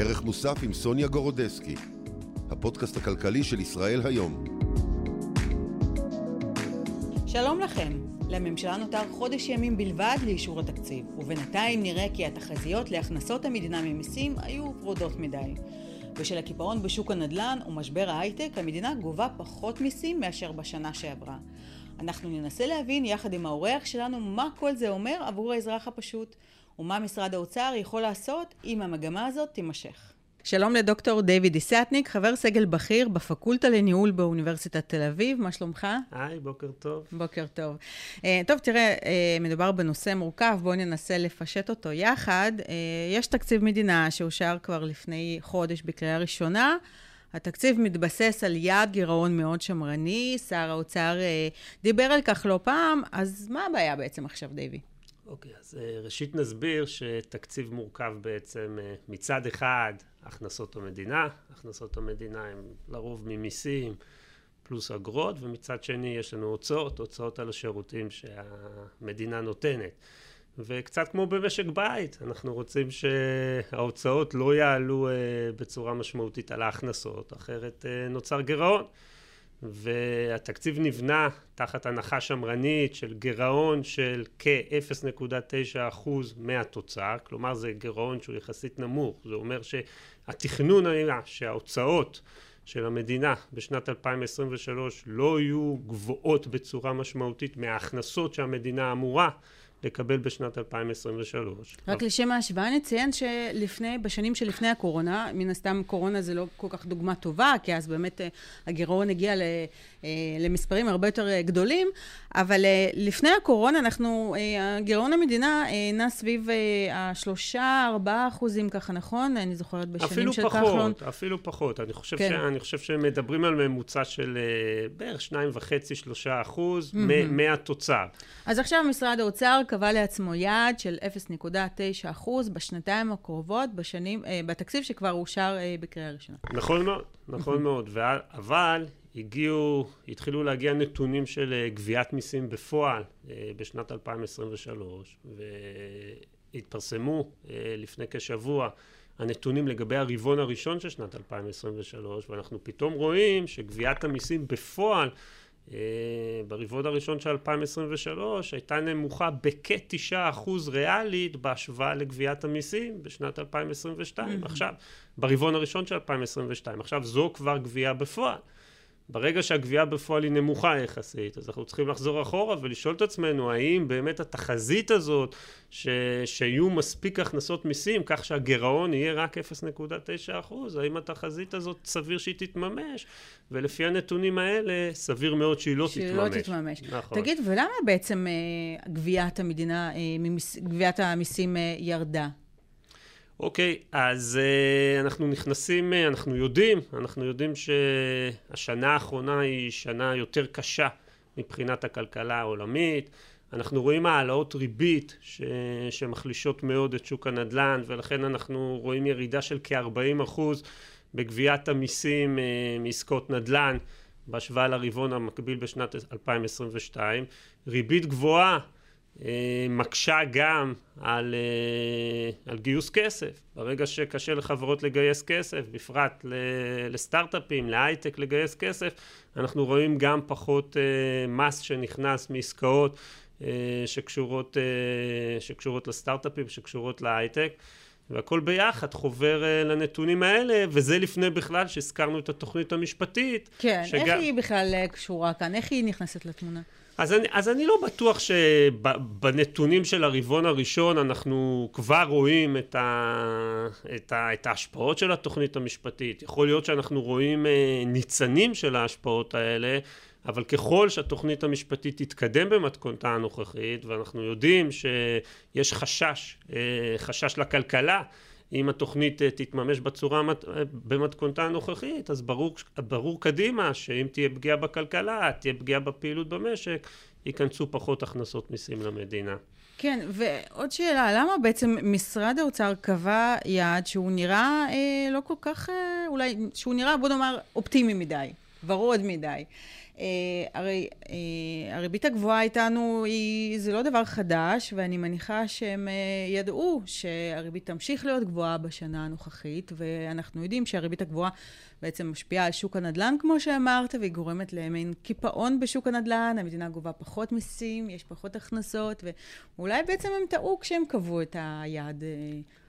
ערך מוסף עם סוניה גורודסקי, הפודקאסט הכלכלי של ישראל היום. שלום לכם. לממשלה נותר חודש ימים בלבד לאישור התקציב, ובינתיים נראה כי התחזיות להכנסות המדינה ממיסים היו ורודות מדי. בשל הקיפאון בשוק הנדל"ן ומשבר ההייטק, המדינה גובה פחות מיסים מאשר בשנה שעברה. אנחנו ננסה להבין יחד עם האורח שלנו מה כל זה אומר עבור האזרח הפשוט, ומה משרד האוצר יכול לעשות אם המגמה הזאת תימשך. שלום לדוקטור דיוויד דישטניק, חבר סגל בכיר בפקולטה לניהול באוניברסיטת תל אביב, מה שלומך? היי, בוקר טוב. בוקר טוב. אה, טוב, תראה, אה, מדובר בנושא מורכב, בואו ננסה לפשט אותו יחד. אה, יש תקציב מדינה שאושר כבר לפני חודש בקריאה ראשונה. התקציב מתבסס על יעד גירעון מאוד שמרני, שר האוצר אה, דיבר על כך לא פעם, אז מה הבעיה בעצם עכשיו, דיוויד? אוקיי, אז ראשית נסביר שתקציב מורכב בעצם מצד אחד הכנסות המדינה, הכנסות המדינה הן לרוב ממיסים פלוס אגרות, ומצד שני יש לנו הוצאות, הוצאות על השירותים שהמדינה נותנת. וקצת כמו במשק בית, אנחנו רוצים שההוצאות לא יעלו בצורה משמעותית על ההכנסות, אחרת נוצר גירעון. והתקציב נבנה תחת הנחה שמרנית של גירעון של כ-0.9% מהתוצר, כלומר זה גירעון שהוא יחסית נמוך, זה אומר שהתכנון היה שההוצאות של המדינה בשנת 2023 לא יהיו גבוהות בצורה משמעותית מההכנסות שהמדינה אמורה לקבל בשנת 2023. רק לשם ההשוואה נציין שלפני, בשנים שלפני הקורונה, מן הסתם קורונה זה לא כל כך דוגמה טובה, כי אז באמת אה, הגירעון הגיע אה, למספרים הרבה יותר אה, גדולים, אבל לפני הקורונה אנחנו, גירעון המדינה נע סביב השלושה, ארבעה אחוזים ככה, נכון? אני זוכרת בשנים של כחלון. אפילו פחות, אפילו פחות. אני חושב, כן. ש, אני חושב שמדברים על ממוצע של בערך שניים וחצי, שלושה אחוז mm-hmm. מהתוצר. אז עכשיו משרד האוצר קבע לעצמו יעד של 0.9% בשנתיים הקרובות, בשנים, אה, בתקציב שכבר אושר אה, בקריאה ראשונה. נכון מאוד, נכון מאוד, אבל הגיעו, התחילו להגיע נתונים של אה, גביית מיסים בפועל בשנת 2023, והתפרסמו לפני כשבוע הנתונים לגבי הרבעון הראשון של שנת 2023, ואנחנו פתאום רואים שגביית המיסים בפועל אה, ברבעון הראשון של 2023 הייתה נמוכה בכ-9% ריאלית בהשוואה לגביית המיסים בשנת 2022. עכשיו, ברבעון הראשון של 2022. עכשיו, זו כבר גבייה בפועל. ברגע שהגבייה בפועל היא נמוכה יחסית, אז אנחנו צריכים לחזור אחורה ולשאול את עצמנו, האם באמת התחזית הזאת, ש... שיהיו מספיק הכנסות מיסים, כך שהגירעון יהיה רק 0.9 אחוז, האם התחזית הזאת סביר שהיא תתממש? ולפי הנתונים האלה, סביר מאוד שהיא לא שהיא תתממש. שהיא לא תתממש. נכון. תגיד, ולמה בעצם אה, גביית המדינה, אה, גביית המיסים אה, ירדה? אוקיי, אז uh, אנחנו נכנסים, uh, אנחנו יודעים, אנחנו יודעים שהשנה האחרונה היא שנה יותר קשה מבחינת הכלכלה העולמית. אנחנו רואים העלאות ריבית ש... שמחלישות מאוד את שוק הנדל"ן, ולכן אנחנו רואים ירידה של כ-40% בגביית המיסים uh, מעסקאות נדל"ן בהשוואה לרבעון המקביל בשנת 2022. ריבית גבוהה מקשה גם על, אה, על גיוס כסף. ברגע שקשה לחברות לגייס כסף, בפרט לסטארט-אפים, להייטק לגייס כסף, אנחנו רואים גם פחות אה, מס שנכנס מעסקאות שקשורות, שקשורות לסטארט-אפים, שקשורות להייטק. והכל ביחד חובר לנתונים האלה, וזה לפני בכלל שהזכרנו את התוכנית המשפטית. כן, שגם... איך היא בכלל קשורה כאן? איך היא נכנסת לתמונה? אז אני, אז אני לא בטוח שבנתונים של הרבעון הראשון אנחנו כבר רואים את, ה, את, ה, את ההשפעות של התוכנית המשפטית. יכול להיות שאנחנו רואים אה, ניצנים של ההשפעות האלה, אבל ככל שהתוכנית המשפטית תתקדם במתכונתה הנוכחית, ואנחנו יודעים שיש חשש, אה, חשש לכלכלה, אם התוכנית אה, תתממש בצורה, אה, במתכונתה הנוכחית, אז ברור, ברור קדימה שאם תהיה פגיעה בכלכלה, תהיה פגיעה בפעילות במשק, ייכנסו פחות הכנסות מיסים למדינה. כן, ועוד שאלה, למה בעצם משרד האוצר קבע יעד שהוא נראה אה, לא כל כך, אה, אולי, שהוא נראה, בוא נאמר, אופטימי מדי, ורוד מדי. אה, הרי אה, הריבית הגבוהה איתנו היא, זה לא דבר חדש, ואני מניחה שהם אה, ידעו שהריבית תמשיך להיות גבוהה בשנה הנוכחית, ואנחנו יודעים שהריבית הגבוהה בעצם משפיעה על שוק הנדל"ן, כמו שאמרת, והיא גורמת למין קיפאון בשוק הנדל"ן, המדינה גובה פחות מיסים, יש פחות הכנסות, ואולי בעצם הם טעו כשהם קבעו את היעד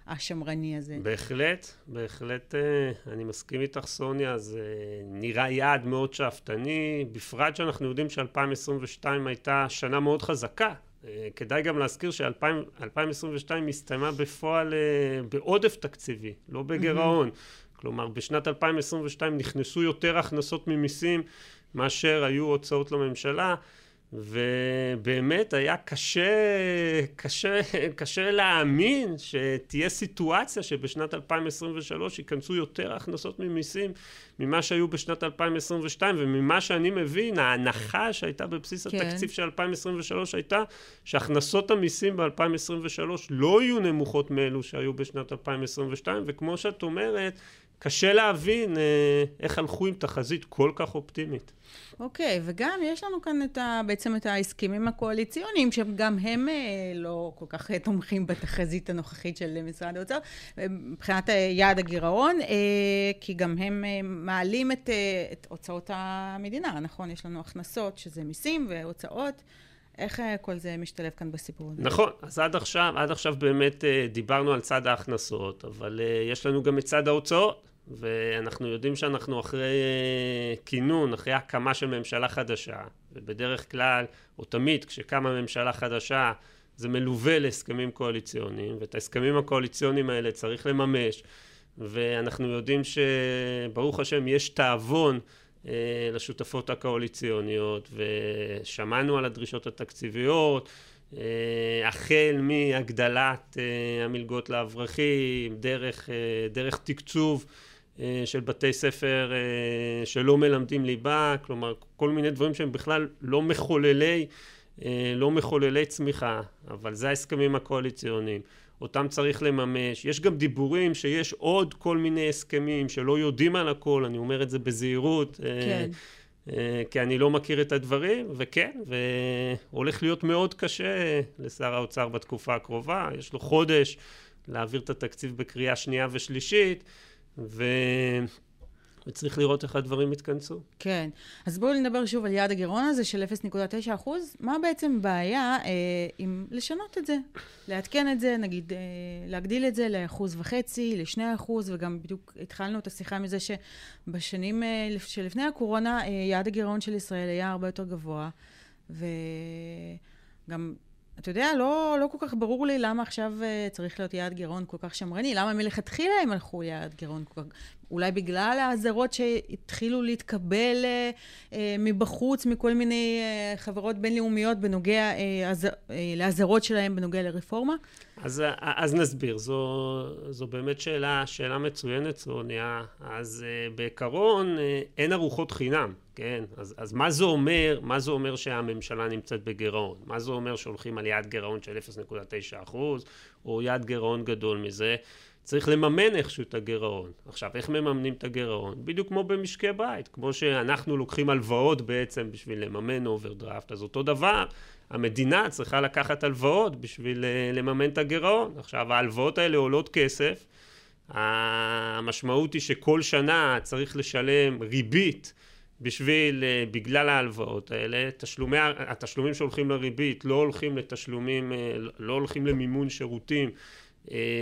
השמרני הזה. בהחלט, בהחלט אה, אני מסכים איתך סוניה, זה נראה יעד מאוד שאפתני, בפרט שאנחנו יודעים ש-2022 הייתה שנה מאוד חזקה. אה, כדאי גם להזכיר ש-2022 הסתיימה בפועל אה, בעודף תקציבי, לא בגירעון. כלומר, בשנת 2022 נכנסו יותר הכנסות ממיסים מאשר היו הוצאות לממשלה. ובאמת היה קשה, קשה, קשה להאמין שתהיה סיטואציה שבשנת 2023 ייכנסו יותר הכנסות ממיסים ממה שהיו בשנת 2022, וממה שאני מבין, ההנחה שהייתה בבסיס כן. התקציב של 2023 הייתה שהכנסות המיסים ב-2023 לא יהיו נמוכות מאלו שהיו בשנת 2022, וכמו שאת אומרת, קשה להבין אה, איך הלכו עם תחזית כל כך אופטימית. אוקיי, okay, וגם יש לנו כאן את ה, בעצם את ההסכמים הקואליציוניים, שגם הם אה, לא כל כך אה, תומכים בתחזית הנוכחית של משרד האוצר, מבחינת יעד הגירעון, כי גם הם מעלים את, את הוצאות המדינה, נכון? יש לנו הכנסות, שזה מיסים והוצאות. איך כל זה משתלב כאן בסיפור הזה? נכון, אז עד עכשיו, עד עכשיו באמת דיברנו על צד ההכנסות, אבל יש לנו גם את צד ההוצאות. ואנחנו יודעים שאנחנו אחרי אה, כינון, אחרי הקמה של ממשלה חדשה, ובדרך כלל, או תמיד, כשקמה ממשלה חדשה, זה מלווה להסכמים קואליציוניים, ואת ההסכמים הקואליציוניים האלה צריך לממש, ואנחנו יודעים שברוך השם יש תאבון אה, לשותפות הקואליציוניות, ושמענו על הדרישות התקציביות, אה, החל מהגדלת המלגות לאברכים, דרך, דרך תקצוב של בתי ספר אה, שלא מלמדים ליבה, כלומר כל מיני דברים שהם בכלל לא מחוללי, אה, לא מחוללי צמיחה, אבל זה ההסכמים הקואליציוניים, אותם צריך לממש. יש גם דיבורים שיש עוד כל מיני הסכמים שלא יודעים על הכל, אני אומר את זה בזהירות. כן. כי אני לא מכיר את הדברים, וכן, והולך להיות מאוד קשה לשר האוצר בתקופה הקרובה, יש לו חודש להעביר את התקציב בקריאה שנייה ושלישית. ו... וצריך לראות איך הדברים יתכנסו. כן. אז בואו נדבר שוב על יעד הגירעון הזה של 0.9 אחוז. מה בעצם בעיה אה, עם לשנות את זה? לעדכן את זה, נגיד, אה, להגדיל את זה לאחוז וחצי, לשני אחוז, וגם בדיוק התחלנו את השיחה מזה שבשנים אה, שלפני הקורונה, אה, יעד הגירעון של ישראל היה הרבה יותר גבוה, וגם אתה יודע, לא, לא כל כך ברור לי למה עכשיו uh, צריך להיות יעד גירעון כל כך שמרני. למה מלכתחילה הם הלכו ליעד גירעון כל כך... אולי בגלל האזהרות שהתחילו להתקבל uh, uh, מבחוץ, מכל מיני uh, חברות בינלאומיות בנוגע uh, uh, לאזהרות שלהם בנוגע לרפורמה? אז, אז נסביר. זו, זו באמת שאלה, שאלה מצוינת, סוניה. אז uh, בעיקרון uh, אין ארוחות חינם. כן? אז, אז מה זה אומר, מה זה אומר שהממשלה נמצאת בגירעון? מה זה אומר שהולכים על יעד גירעון של 0.9 אחוז, או יעד גירעון גדול מזה? צריך לממן איכשהו את הגירעון. עכשיו, איך מממנים את הגירעון? בדיוק כמו במשקי בית, כמו שאנחנו לוקחים הלוואות בעצם בשביל לממן אוברדרפט, אז אותו דבר, המדינה צריכה לקחת הלוואות בשביל אה, לממן את הגירעון. עכשיו, ההלוואות האלה עולות כסף, המשמעות היא שכל שנה צריך לשלם ריבית בשביל, אה, בגלל ההלוואות האלה, תשלומי, התשלומים שהולכים לריבית לא הולכים לתשלומים, אה, לא הולכים למימון שירותים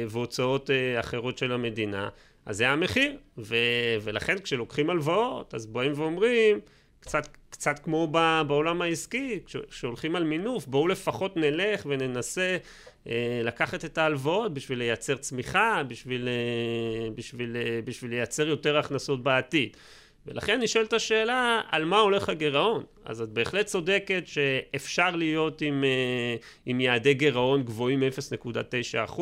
והוצאות אחרות של המדינה, אז זה המחיר, ו, ולכן כשלוקחים הלוואות, אז באים ואומרים, קצת, קצת כמו בעולם העסקי, כשהולכים על מינוף, בואו לפחות נלך וננסה לקחת את ההלוואות בשביל לייצר צמיחה, בשביל, בשביל, בשביל לייצר יותר הכנסות בעתיד. ולכן נשאלת השאלה על מה הולך הגירעון. אז את בהחלט צודקת שאפשר להיות עם, אה, עם יעדי גירעון גבוהים מ-0.9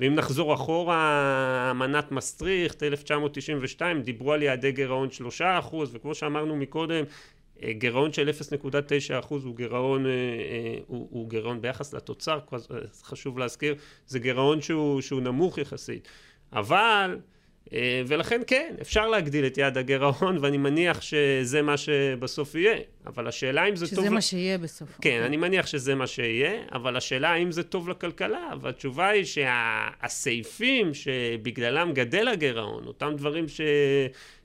ואם נחזור אחורה, אמנת מסטריכט 1992 דיברו על יעדי גירעון 3 וכמו שאמרנו מקודם, אה, גירעון של 0.9 הוא גירעון, אה, הוא, הוא גירעון ביחס לתוצר, חשוב להזכיר, זה גירעון שהוא, שהוא נמוך יחסית. אבל ולכן כן, אפשר להגדיל את יעד הגירעון, ואני מניח שזה מה שבסוף יהיה. אבל השאלה אם זה שזה טוב... שזה מה שיהיה בסוף. כן. אני מניח שזה מה שיהיה, אבל השאלה האם זה טוב לכלכלה, והתשובה היא שהסעיפים שבגללם גדל הגירעון, אותם דברים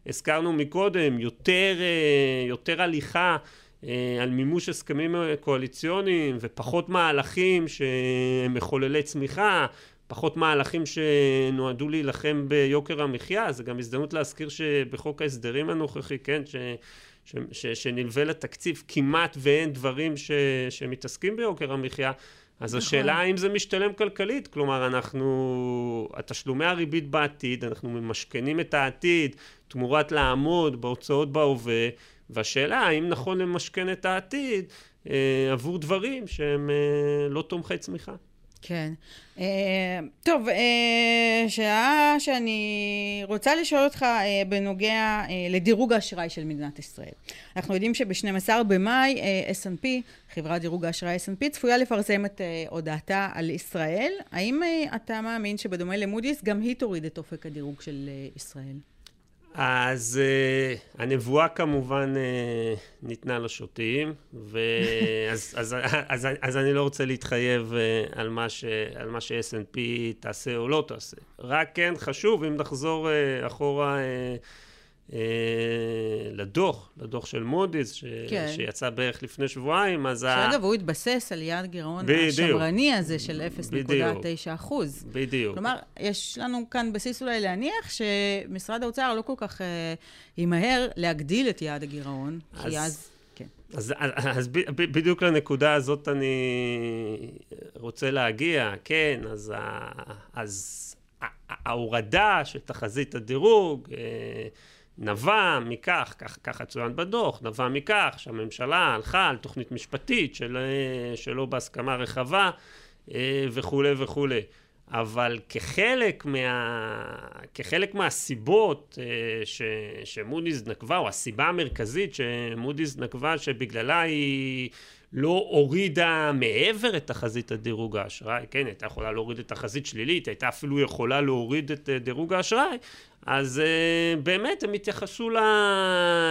שהזכרנו מקודם, יותר, אה, יותר הליכה אה, על מימוש הסכמים קואליציוניים ופחות מהלכים שהם מחוללי צמיחה, פחות מהלכים שנועדו להילחם ביוקר המחיה, זה גם הזדמנות להזכיר שבחוק ההסדרים הנוכחי, כן, ש... ש, ש, שנלווה לתקציב כמעט ואין דברים ש, שמתעסקים ביוקר המחיה, אז נכון. השאלה האם זה משתלם כלכלית, כלומר אנחנו, התשלומי הריבית בעתיד, אנחנו ממשכנים את העתיד תמורת לעמוד בהוצאות בהווה, והשאלה האם נכון למשכן את העתיד אה, עבור דברים שהם אה, לא תומכי צמיחה. כן. Uh, טוב, uh, שאלה שאני רוצה לשאול אותך uh, בנוגע uh, לדירוג האשראי של מדינת ישראל. אנחנו יודעים שב-12 במאי uh, S&P, חברת דירוג האשראי S&P, צפויה לפרסם את uh, הודעתה על ישראל. האם uh, אתה מאמין שבדומה למודי'ס, גם היא תוריד את אופק הדירוג של uh, ישראל? אז uh, הנבואה כמובן uh, ניתנה לשוטים, ואז, אז, אז, אז, אז אני לא רוצה להתחייב uh, על מה, ש, על מה ש-S&P תעשה או לא תעשה. רק כן חשוב, אם נחזור uh, אחורה uh, לדוח, לדוח של מודי'ס, ש... כן. שיצא בערך לפני שבועיים, אז... שאגב, ה... הוא התבסס על יעד גירעון השמרני הזה של 0.9 אחוז. בדיוק. כלומר, יש לנו כאן בסיס אולי להניח שמשרד האוצר לא כל כך אה, ימהר להגדיל את יעד הגירעון, אז... כי אז... כן. אז, אז, אז ב, ב, בדיוק לנקודה הזאת אני רוצה להגיע, כן, אז, אז ההורדה של תחזית הדירוג, אה, נבע מכך, כך, ככה צוין בדוח, נבע מכך שהממשלה הלכה על תוכנית משפטית של, שלא בהסכמה רחבה אה, וכולי וכולי. אבל כחלק, מה, כחלק מהסיבות אה, ש, שמודי'ס נקבה, או הסיבה המרכזית שמודי'ס נקבה שבגללה היא לא הורידה מעבר את תחזית הדירוג האשראי, כן, הייתה יכולה להוריד את תחזית שלילית, הייתה אפילו יכולה להוריד את אה, דירוג האשראי, אז uh, באמת הם התייחסו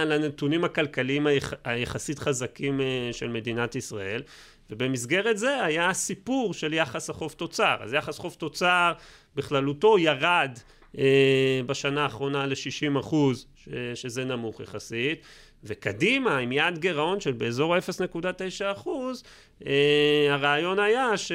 לנתונים הכלכליים היח, היחסית חזקים uh, של מדינת ישראל, ובמסגרת זה היה הסיפור של יחס החוב תוצר. אז יחס חוב תוצר בכללותו ירד uh, בשנה האחרונה ל-60 אחוז, שזה נמוך יחסית. וקדימה, עם יעד גירעון של באזור ה-0.9 אחוז, אה, הרעיון היה ש...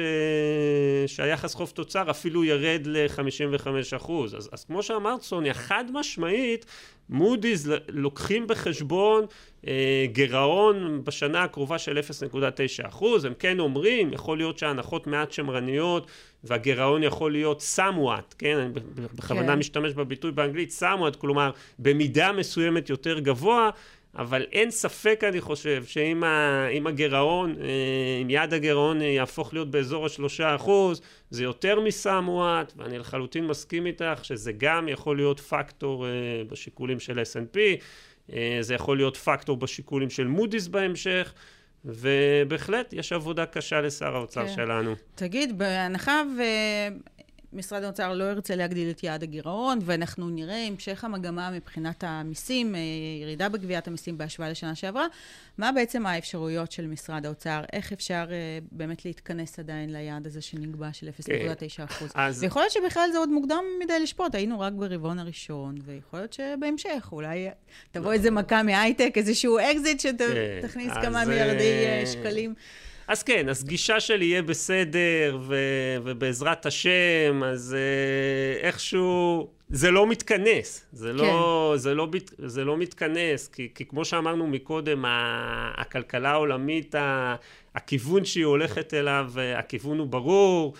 שהיחס חוב תוצר אפילו ירד ל-55 אחוז. אז, אז כמו שאמרת, סוניה, חד משמעית, מודי'ס לוקחים בחשבון אה, גירעון בשנה הקרובה של 0.9 אחוז. הם כן אומרים, יכול להיות שההנחות מעט שמרניות והגירעון יכול להיות somewhat, כן? אני בכוונה כן. משתמש בביטוי באנגלית somewhat, כלומר במידה מסוימת יותר גבוה. אבל אין ספק, אני חושב, שאם הגירעון, אה, אם יעד הגירעון אה, יהפוך להיות באזור השלושה אחוז, זה יותר מסע מועט, ואני לחלוטין מסכים איתך שזה גם יכול להיות פקטור אה, בשיקולים של S&P, זה יכול להיות פקטור בשיקולים של מודי'ס בהמשך. ובהחלט יש עבודה קשה לשר האוצר כן. שלנו. תגיד, בהנחה. משרד האוצר לא ירצה להגדיל את יעד הגירעון, ואנחנו נראה המשך המגמה מבחינת המיסים, אה, ירידה בגביית המיסים בהשוואה לשנה שעברה. מה בעצם האפשרויות של משרד האוצר? איך אפשר אה, באמת להתכנס עדיין ליעד הזה שנקבע של 0.9%? כן. אז... ויכול להיות שבכלל זה עוד מוקדם מדי לשפוט, היינו רק ברבעון הראשון, ויכול להיות שבהמשך אולי תבוא איזה מכה מהייטק, איזשהו אקזיט שתכניס כן. כמה מיליארדי אה, שקלים. אז כן, אז גישה של יהיה בסדר, ו, ובעזרת השם, אז אה, איכשהו... זה לא מתכנס, זה, לא- כן. לא, זה, לא, זה לא מתכנס, כי, כי כמו שאמרנו מקודם, הכלכלה העולמית, הכיוון שהיא הולכת אליו, הכיוון הוא ברור, אה,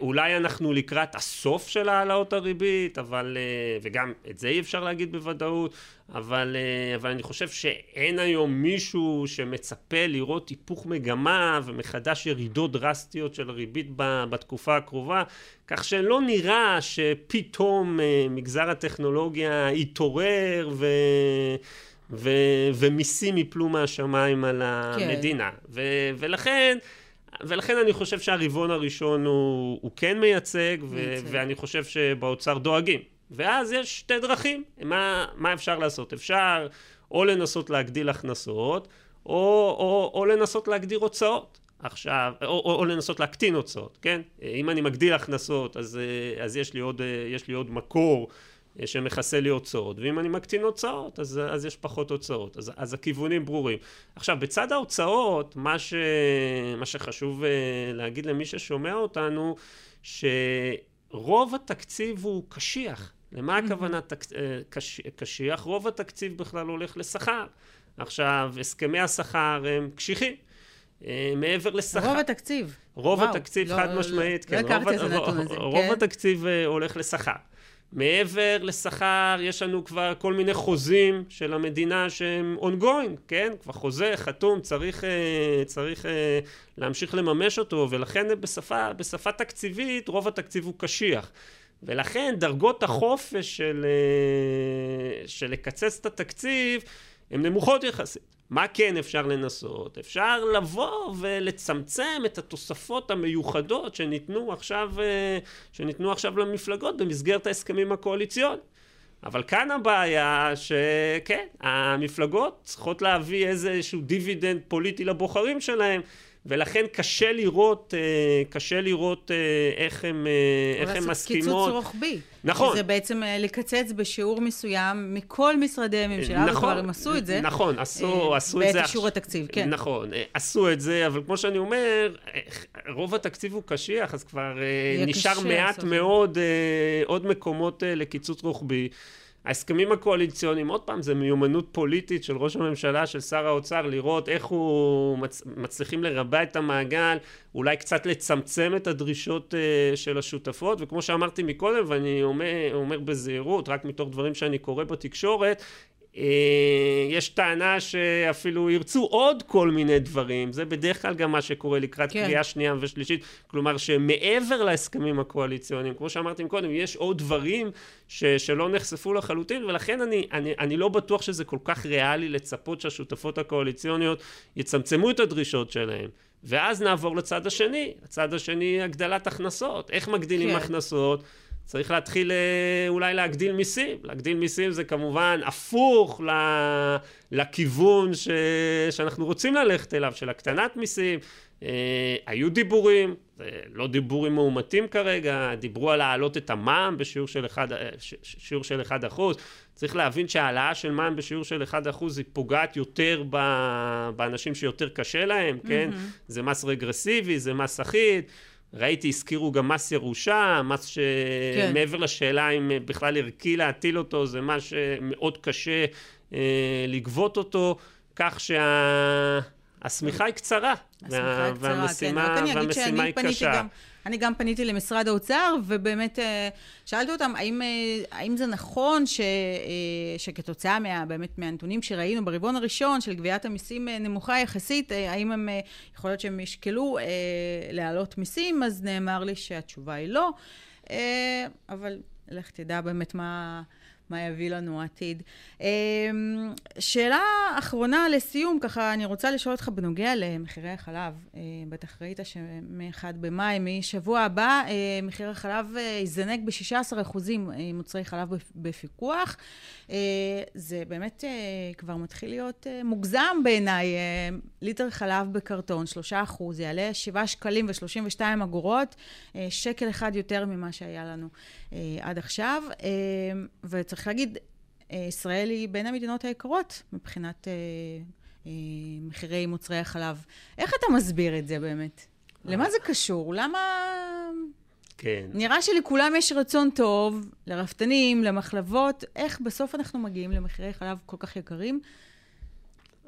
אולי אנחנו לקראת הסוף של העלאות הריבית, אבל, אה, וגם את זה אי אפשר להגיד בוודאות, אבל, אה, אבל אני חושב שאין היום מישהו שמצפה לראות היפוך מגמה ומחדש ירידות דרסטיות של ריבית בתקופה הקרובה, כך שלא נראה שפתאום מגזר הטכנולוגיה יתעורר ו... ו... ומיסים יפלו מהשמיים על כן. המדינה. כן. ו... ולכן... ולכן אני חושב שהרבעון הראשון הוא, הוא כן מייצג, ו- ואני חושב שבאוצר דואגים. ואז יש שתי דרכים, מה, מה אפשר לעשות? אפשר או לנסות להגדיל הכנסות, או, או, או לנסות להגדיר הוצאות. עכשיו, או, או, או לנסות להקטין הוצאות, כן? אם אני מגדיל הכנסות, אז, אז יש, לי עוד, יש לי עוד מקור שמכסה לי הוצאות, ואם אני מקטין הוצאות, אז, אז יש פחות הוצאות. אז, אז הכיוונים ברורים. עכשיו, בצד ההוצאות, מה, ש, מה שחשוב להגיד למי ששומע אותנו, שרוב התקציב הוא קשיח. למה הכוונה תק... קש... קשיח? רוב התקציב בכלל הולך לשכר. עכשיו, הסכמי השכר הם קשיחים. מעבר לשכר. רוב התקציב. רוב וואו, התקציב, לא, חד משמעית, לא, כן. לא הכרתי איזה נתון הזה. רוב כן. התקציב הולך לשכר. מעבר לשכר, יש לנו כבר כל מיני חוזים של המדינה שהם ongoing, כן? כבר חוזה חתום, צריך, צריך להמשיך לממש אותו, ולכן בשפה, בשפה תקציבית רוב התקציב הוא קשיח. ולכן דרגות החופש של, של לקצץ את התקציב הן נמוכות יחסית. מה כן אפשר לנסות? אפשר לבוא ולצמצם את התוספות המיוחדות שניתנו עכשיו, שניתנו עכשיו למפלגות במסגרת ההסכמים הקואליציוניים. אבל כאן הבעיה שכן, המפלגות צריכות להביא איזשהו דיבידנד פוליטי לבוחרים שלהם, ולכן קשה לראות, אה, קשה לראות אה, איך הם, אה, איך הם מסכימות. קיצוץ רוחבי. נכון. זה בעצם לקצץ בשיעור מסוים מכל משרדי הממשלה, נכון, וכבר הם עשו את זה. נכון, עשו, עשו את זה. בעת אישור התקציב, כן. נכון, עשו את זה, אבל כמו שאני אומר, רוב התקציב הוא קשיח, אז כבר נשאר מעט מאוד עוד מקומות לקיצוץ רוחבי. ההסכמים הקואליציוניים, עוד פעם, זה מיומנות פוליטית של ראש הממשלה, של שר האוצר, לראות איך הוא מצ... מצליחים לרבע את המעגל, אולי קצת לצמצם את הדרישות uh, של השותפות, וכמו שאמרתי מקודם, ואני אומר, אומר בזהירות, רק מתוך דברים שאני קורא בתקשורת, אה, יש טענה שאפילו ירצו עוד כל מיני דברים, זה בדרך כלל גם מה שקורה לקראת כן. קריאה שנייה ושלישית, כלומר שמעבר להסכמים הקואליציוניים, כמו שאמרתי קודם, יש עוד דברים ש, שלא נחשפו לחלוטין, ולכן אני, אני, אני לא בטוח שזה כל כך ריאלי לצפות שהשותפות הקואליציוניות יצמצמו את הדרישות שלהם. ואז נעבור לצד השני, הצד השני הגדלת הכנסות, איך מגדילים כן. הכנסות? צריך להתחיל אה, אולי להגדיל מיסים. להגדיל מיסים זה כמובן הפוך ל... לכיוון ש... שאנחנו רוצים ללכת אליו, של הקטנת מיסים. אה, היו דיבורים, לא דיבורים מאומתים כרגע, דיברו על להעלות את המע"מ בשיעור של 1, אה, שיעור של 1 אחוז. צריך להבין שהעלאה של מע"מ בשיעור של 1 אחוז היא פוגעת יותר ב... באנשים שיותר קשה להם, כן? Mm-hmm. זה מס רגרסיבי, זה מס אחיד. ראיתי, הזכירו גם מס ירושה, מס שמעבר כן. לשאלה אם בכלל ערכי להטיל אותו, זה מס שמאוד קשה אה, לגבות אותו, כך שהשמיכה שה... היא קצרה. השמיכה היא קצרה, והמשימה, כן. והמשימה היא קשה. גם... אני גם פניתי למשרד האוצר, ובאמת אה, שאלתי אותם, האם, אה, האם זה נכון ש, אה, שכתוצאה מה, באמת מהנתונים שראינו ברבעון הראשון של גביית המיסים נמוכה יחסית, האם הם, יכול להיות שהם ישקלו להעלות מיסים, אז נאמר לי שהתשובה היא לא, אבל לך תדע באמת מה... מה יביא לנו העתיד. אמ, שאלה אחרונה לסיום, ככה אני רוצה לשאול אותך בנוגע למחירי החלב. אה, בטח ראית שמ-1 במאי, משבוע הבא, אה, מחיר החלב אה, יזנק ב-16% מוצרי חלב בפיקוח. זה באמת כבר מתחיל להיות מוגזם בעיניי. ליטר חלב בקרטון, 3%, יעלה 7 שקלים ו-32 אגורות, שקל אחד יותר ממה שהיה לנו עד עכשיו. וצריך צריך להגיד, אה, ישראל היא בין המדינות היקרות מבחינת אה, אה, מחירי מוצרי החלב. איך אתה מסביר את זה באמת? למה זה קשור? למה... כן. נראה שלכולם יש רצון טוב, לרפתנים, למחלבות. איך בסוף אנחנו מגיעים למחירי חלב כל כך יקרים?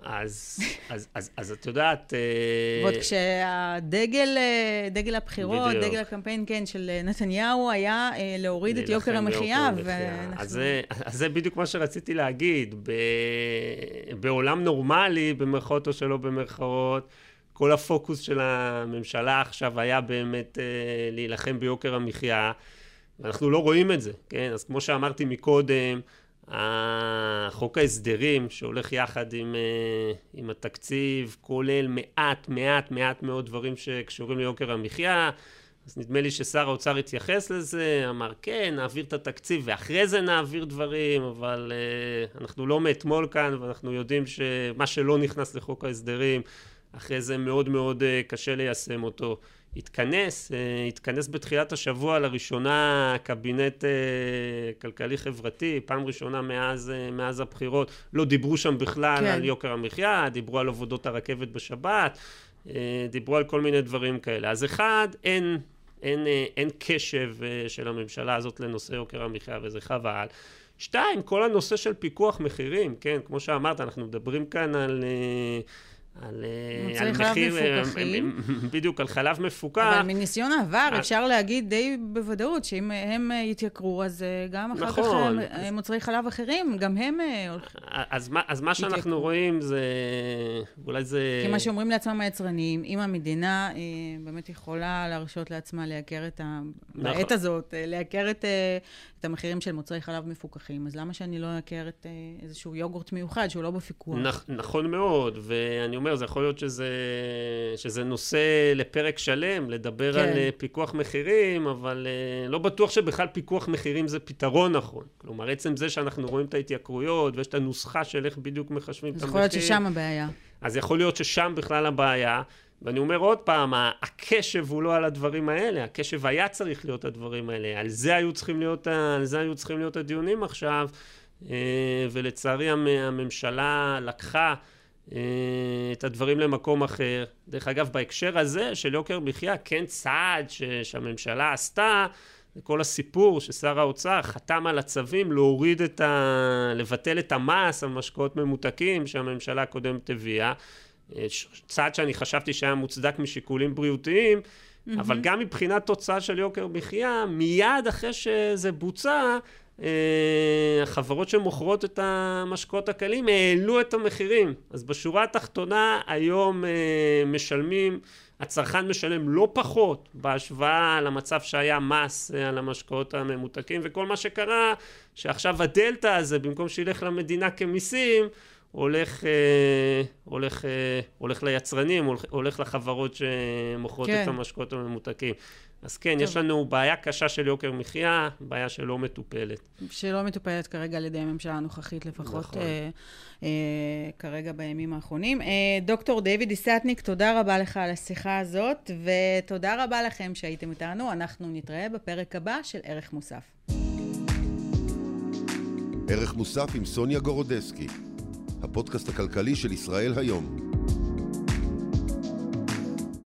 אז, אז, אז, אז את יודעת... אה, ועוד כשהדגל, אה, דגל הבחירות, בדיוק. דגל הקמפיין, כן, של נתניהו, היה אה, להוריד את יוקר המחיה. ואנחנו... אז, זה, אז זה בדיוק מה שרציתי להגיד. ב, בעולם נורמלי, במרכאות או שלא במרכאות, כל הפוקוס של הממשלה עכשיו היה באמת להילחם ביוקר המחיה, ואנחנו לא רואים את זה, כן? אז כמו שאמרתי מקודם, חוק ההסדרים שהולך יחד עם, אה, עם התקציב כולל מעט מעט מעט מאוד דברים שקשורים ליוקר המחיה אז נדמה לי ששר האוצר התייחס לזה, אמר כן, נעביר את התקציב ואחרי זה נעביר דברים, אבל uh, אנחנו לא מאתמול כאן ואנחנו יודעים שמה שלא נכנס לחוק ההסדרים, אחרי זה מאוד מאוד uh, קשה ליישם אותו. התכנס, אה, התכנס בתחילת השבוע לראשונה קבינט אה, כלכלי-חברתי, פעם ראשונה מאז, אה, מאז הבחירות, לא דיברו שם בכלל כן. על יוקר המחיה, דיברו על עבודות הרכבת בשבת, דיברו על כל מיני דברים כאלה. אז אחד, אין, אין, אין קשב של הממשלה הזאת לנושא יוקר המחיה וזה חבל. שתיים, כל הנושא של פיקוח מחירים, כן, כמו שאמרת, אנחנו מדברים כאן על... על, אה, על מחיר, אה. בדיוק, על חלב מפוקח. אבל מניסיון העבר אפשר להגיד די בוודאות שאם הם יתייקרו, אז אה, גם אחר נכון. כך מוצרי חלב אחרים, גם הם אז מה, אז מה שאנחנו רואים זה, אולי זה... כי מה שאומרים לעצמם היצרנים, אם המדינה באמת יכולה להרשות לעצמה לייקר את ה... נכון. בעת הזאת, לייקר את, את המחירים של מוצרי חלב מפוקחים, אז למה שאני לא אייקר את איזשהו יוגורט מיוחד שהוא לא בפיקוח? נכ, נכון מאוד, ואני אומר... אומר, זה יכול להיות שזה, שזה נושא לפרק שלם, לדבר כן. על אה, פיקוח מחירים, אבל uh, לא בטוח שבכלל פיקוח מחירים זה פתרון נכון. כלומר, עצם זה שאנחנו רואים את ההתייקרויות, ויש את הנוסחה של איך בדיוק מחשבים את המחיר. אז יכול להיות ששם הבעיה. אז יכול להיות ששם בכלל הבעיה. ואני אומר עוד פעם, הקשב הוא לא על הדברים האלה, הקשב היה צריך להיות הדברים האלה, על זה היו צריכים להיות, על זה היו צריכים להיות הדיונים עכשיו, אה, ולצערי הממשלה לקחה אה, את הדברים למקום אחר. דרך אגב, בהקשר הזה של יוקר מחיה, כן צעד ש, שהממשלה עשתה, זה כל הסיפור ששר האוצר חתם על הצווים להוריד את ה... לבטל את המס על משקאות ממותקים שהממשלה הקודמת הביאה. אה, צעד שאני חשבתי שהיה מוצדק משיקולים בריאותיים, mm-hmm. אבל גם מבחינת תוצאה של יוקר מחיה, מיד אחרי שזה בוצע, אה, החברות שמוכרות את המשקאות הקלים העלו את המחירים. אז בשורה התחתונה היום אה, משלמים, הצרכן משלם לא פחות בהשוואה למצב שהיה מס אה, על המשקאות הממותקים, וכל מה שקרה, שעכשיו הדלתא הזה, במקום שילך למדינה כמיסים, הולך, הולך, הולך ליצרנים, הולך, הולך לחברות שמוכרות כן. את המשקאות הממותקים. אז כן, טוב. יש לנו בעיה קשה של יוקר מחיה, בעיה שלא מטופלת. שלא מטופלת כרגע על ידי הממשלה הנוכחית, לפחות נכון. אה, אה, כרגע בימים האחרונים. אה, דוקטור דיוויד איסטניק, תודה רבה לך על השיחה הזאת, ותודה רבה לכם שהייתם איתנו. אנחנו נתראה בפרק הבא של ערך מוסף. ערך מוסף עם סוניה גורודסקי, הפודקאסט הכלכלי של ישראל היום.